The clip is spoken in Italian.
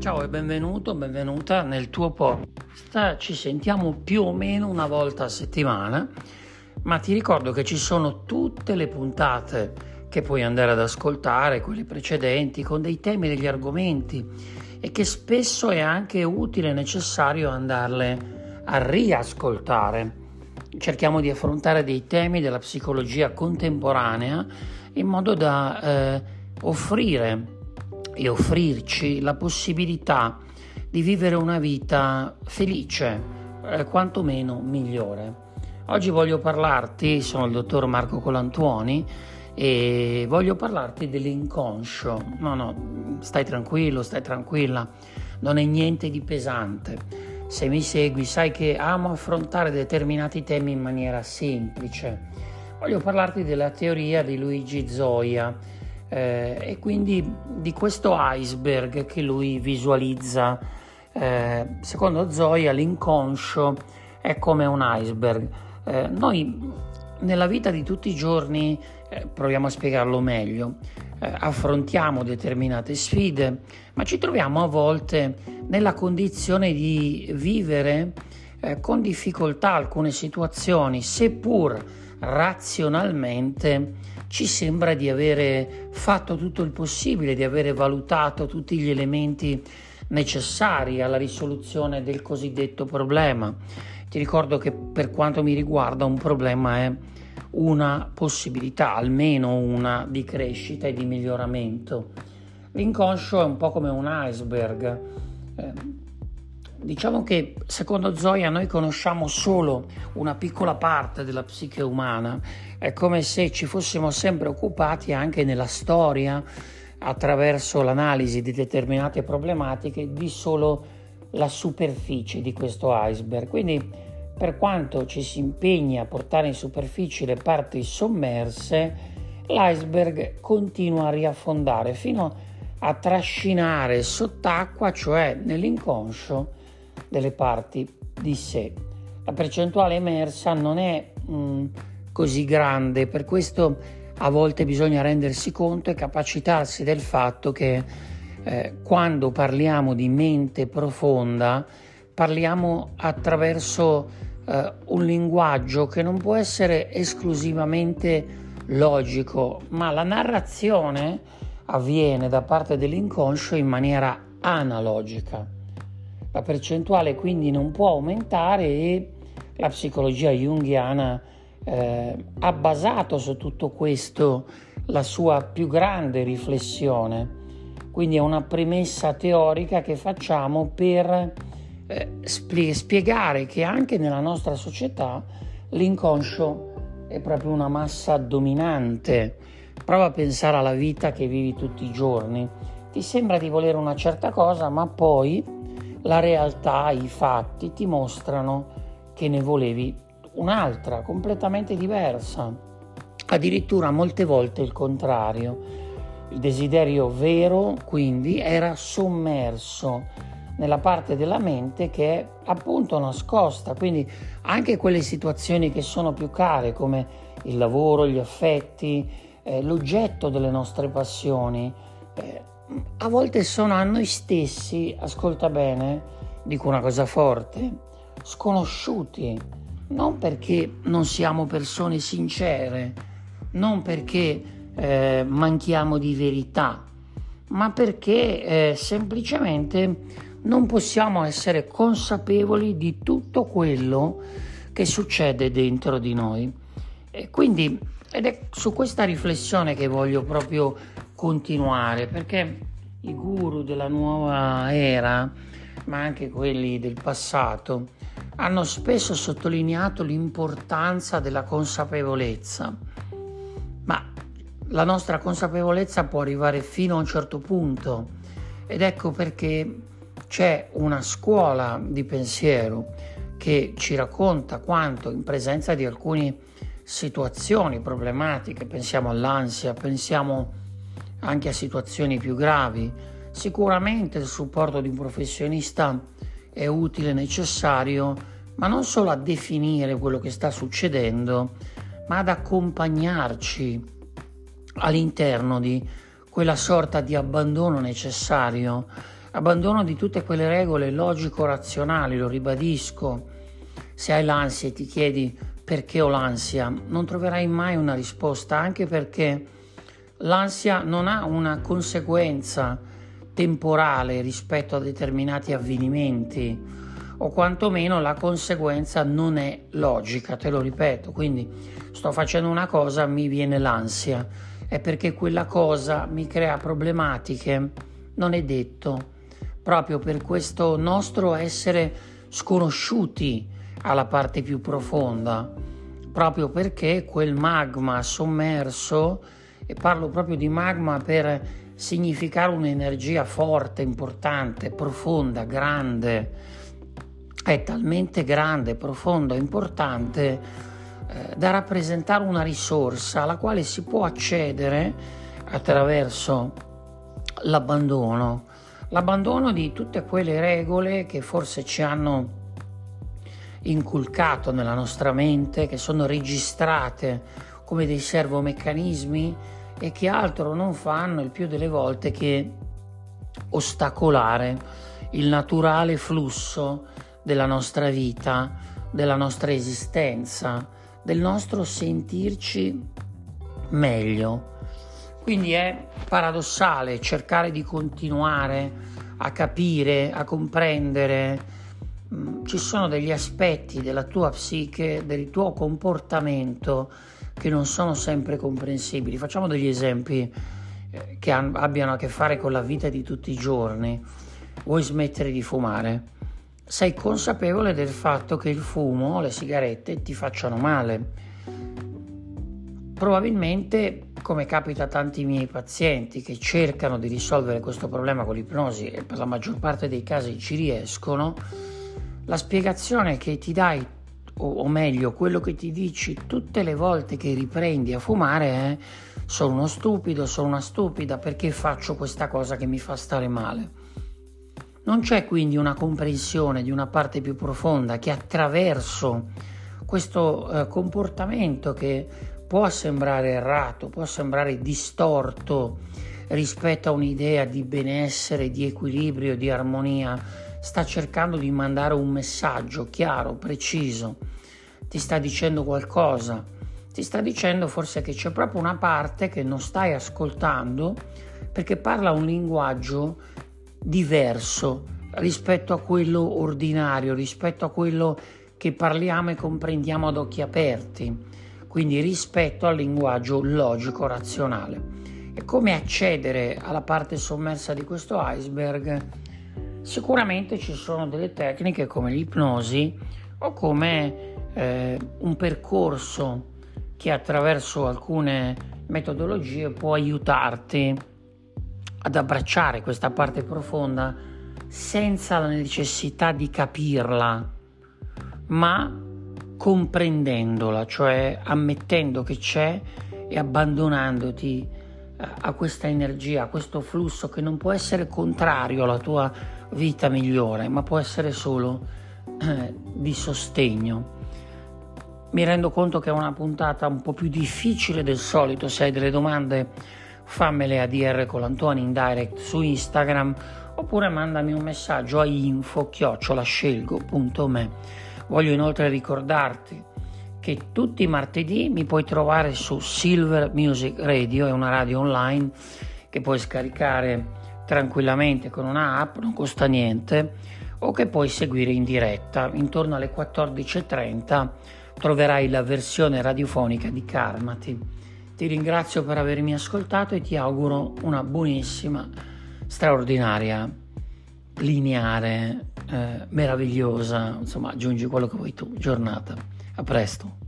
Ciao e benvenuto, benvenuta nel tuo podcast. Ci sentiamo più o meno una volta a settimana, ma ti ricordo che ci sono tutte le puntate che puoi andare ad ascoltare, quelle precedenti, con dei temi, degli argomenti e che spesso è anche utile e necessario andarle a riascoltare. Cerchiamo di affrontare dei temi della psicologia contemporanea in modo da eh, offrire e offrirci la possibilità di vivere una vita felice, eh, quantomeno migliore. Oggi voglio parlarti, sono il dottor Marco Colantuoni e voglio parlarti dell'inconscio. No, no, stai tranquillo, stai tranquilla, non è niente di pesante. Se mi segui sai che amo affrontare determinati temi in maniera semplice. Voglio parlarti della teoria di Luigi Zoia eh, e quindi di questo iceberg che lui visualizza. Eh, secondo Zoya l'inconscio è come un iceberg. Eh, noi nella vita di tutti i giorni, eh, proviamo a spiegarlo meglio, eh, affrontiamo determinate sfide, ma ci troviamo a volte nella condizione di vivere eh, con difficoltà alcune situazioni, seppur razionalmente ci sembra di avere fatto tutto il possibile, di avere valutato tutti gli elementi necessari alla risoluzione del cosiddetto problema. Ti ricordo che per quanto mi riguarda un problema è una possibilità, almeno una, di crescita e di miglioramento. L'inconscio è un po' come un iceberg. Eh, diciamo che secondo Zoya noi conosciamo solo una piccola parte della psiche umana, è come se ci fossimo sempre occupati anche nella storia, attraverso l'analisi di determinate problematiche, di solo la superficie di questo iceberg. Quindi per quanto ci si impegni a portare in superficie le parti sommerse, l'iceberg continua a riaffondare fino a trascinare sott'acqua, cioè nell'inconscio, delle parti di sé. La percentuale emersa non è mh, mm, così grande, per questo a volte bisogna rendersi conto e capacitarsi del fatto che eh, quando parliamo di mente profonda parliamo attraverso eh, un linguaggio che non può essere esclusivamente logico, ma la narrazione avviene da parte dell'inconscio in maniera analogica. La percentuale quindi non può aumentare e la psicologia junghiana eh, ha basato su tutto questo la sua più grande riflessione. Quindi è una premessa teorica che facciamo per eh, spiegare che anche nella nostra società l'inconscio è proprio una massa dominante. Prova a pensare alla vita che vivi tutti i giorni. Ti sembra di volere una certa cosa, ma poi la realtà, i fatti ti mostrano che ne volevi un'altra, completamente diversa. Addirittura molte volte il contrario. Il desiderio vero, quindi, era sommerso nella parte della mente che è appunto nascosta, quindi anche quelle situazioni che sono più care come il lavoro, gli affetti, eh, l'oggetto delle nostre passioni, eh, a volte sono a noi stessi, ascolta bene, dico una cosa forte, sconosciuti, non perché non siamo persone sincere, non perché eh, manchiamo di verità, ma perché eh, semplicemente non possiamo essere consapevoli di tutto quello che succede dentro di noi. E quindi, ed è su questa riflessione che voglio proprio continuare, perché i guru della nuova era, ma anche quelli del passato, hanno spesso sottolineato l'importanza della consapevolezza. Ma la nostra consapevolezza può arrivare fino a un certo punto ed ecco perché c'è una scuola di pensiero che ci racconta quanto in presenza di alcune situazioni problematiche, pensiamo all'ansia, pensiamo anche a situazioni più gravi, sicuramente il supporto di un professionista è utile e necessario, ma non solo a definire quello che sta succedendo, ma ad accompagnarci all'interno di quella sorta di abbandono necessario abbandono di tutte quelle regole logico-razionali, lo ribadisco. Se hai l'ansia e ti chiedi perché ho l'ansia, non troverai mai una risposta, anche perché l'ansia non ha una conseguenza temporale rispetto a determinati avvenimenti o quantomeno la conseguenza non è logica, te lo ripeto, quindi sto facendo una cosa, mi viene l'ansia, è perché quella cosa mi crea problematiche, non è detto, proprio per questo nostro essere sconosciuti alla parte più profonda, proprio perché quel magma sommerso, e parlo proprio di magma per significare un'energia forte, importante, profonda, grande, è talmente grande, profonda, importante eh, da rappresentare una risorsa alla quale si può accedere attraverso l'abbandono, l'abbandono di tutte quelle regole che forse ci hanno inculcato nella nostra mente, che sono registrate come dei servomeccanismi e che altro non fanno il più delle volte che ostacolare il naturale flusso della nostra vita, della nostra esistenza, del nostro sentirci meglio. Quindi è paradossale cercare di continuare a capire, a comprendere. Mm, ci sono degli aspetti della tua psiche, del tuo comportamento che non sono sempre comprensibili. Facciamo degli esempi eh, che abbiano a che fare con la vita di tutti i giorni. Vuoi smettere di fumare? Sei consapevole del fatto che il fumo, le sigarette ti facciano male. Probabilmente, come capita a tanti miei pazienti che cercano di risolvere questo problema con l'ipnosi e per la maggior parte dei casi ci riescono, la spiegazione che ti dai o, meglio quello che ti dici tutte le volte che riprendi a fumare è sono uno stupido, sono una stupida perché faccio questa cosa che mi fa stare male. Non c'è quindi una comprensione di una parte più profonda che attraverso questo eh, comportamento che può sembrare errato, può sembrare distorto rispetto a un'idea di benessere, di equilibrio, di armonia, sta cercando di mandare un messaggio chiaro, preciso, ti sta dicendo qualcosa, ti sta dicendo forse che c'è proprio una parte che non stai ascoltando perché parla un linguaggio diverso rispetto a quello ordinario, rispetto a quello che parliamo e comprendiamo ad occhi aperti, quindi rispetto al linguaggio logico razionale. E come accedere alla parte sommersa di questo iceberg? Sicuramente ci sono delle tecniche come l'ipnosi o come eh, un percorso che attraverso alcune metodologie può aiutarti ad abbracciare questa parte profonda senza la necessità di capirla, ma comprendendola, cioè ammettendo che c'è e abbandonandoti eh, a questa energia, a questo flusso che non può essere contrario alla tua vita migliore, ma può essere solo eh, di sostegno. Mi rendo conto che è una puntata un po' più difficile del solito, se hai delle domande fammele a DR con l'Antonio in direct su Instagram oppure mandami un messaggio a info-scelgo.me. Voglio inoltre ricordarti che tutti i martedì mi puoi trovare su Silver Music Radio, è una radio online che puoi scaricare tranquillamente con una app, non costa niente, o che puoi seguire in diretta. Intorno alle 14.30 troverai la versione radiofonica di Karmati. Ti ringrazio per avermi ascoltato e ti auguro una buonissima, straordinaria, lineare, eh, meravigliosa, insomma aggiungi quello che vuoi tu, giornata. A presto.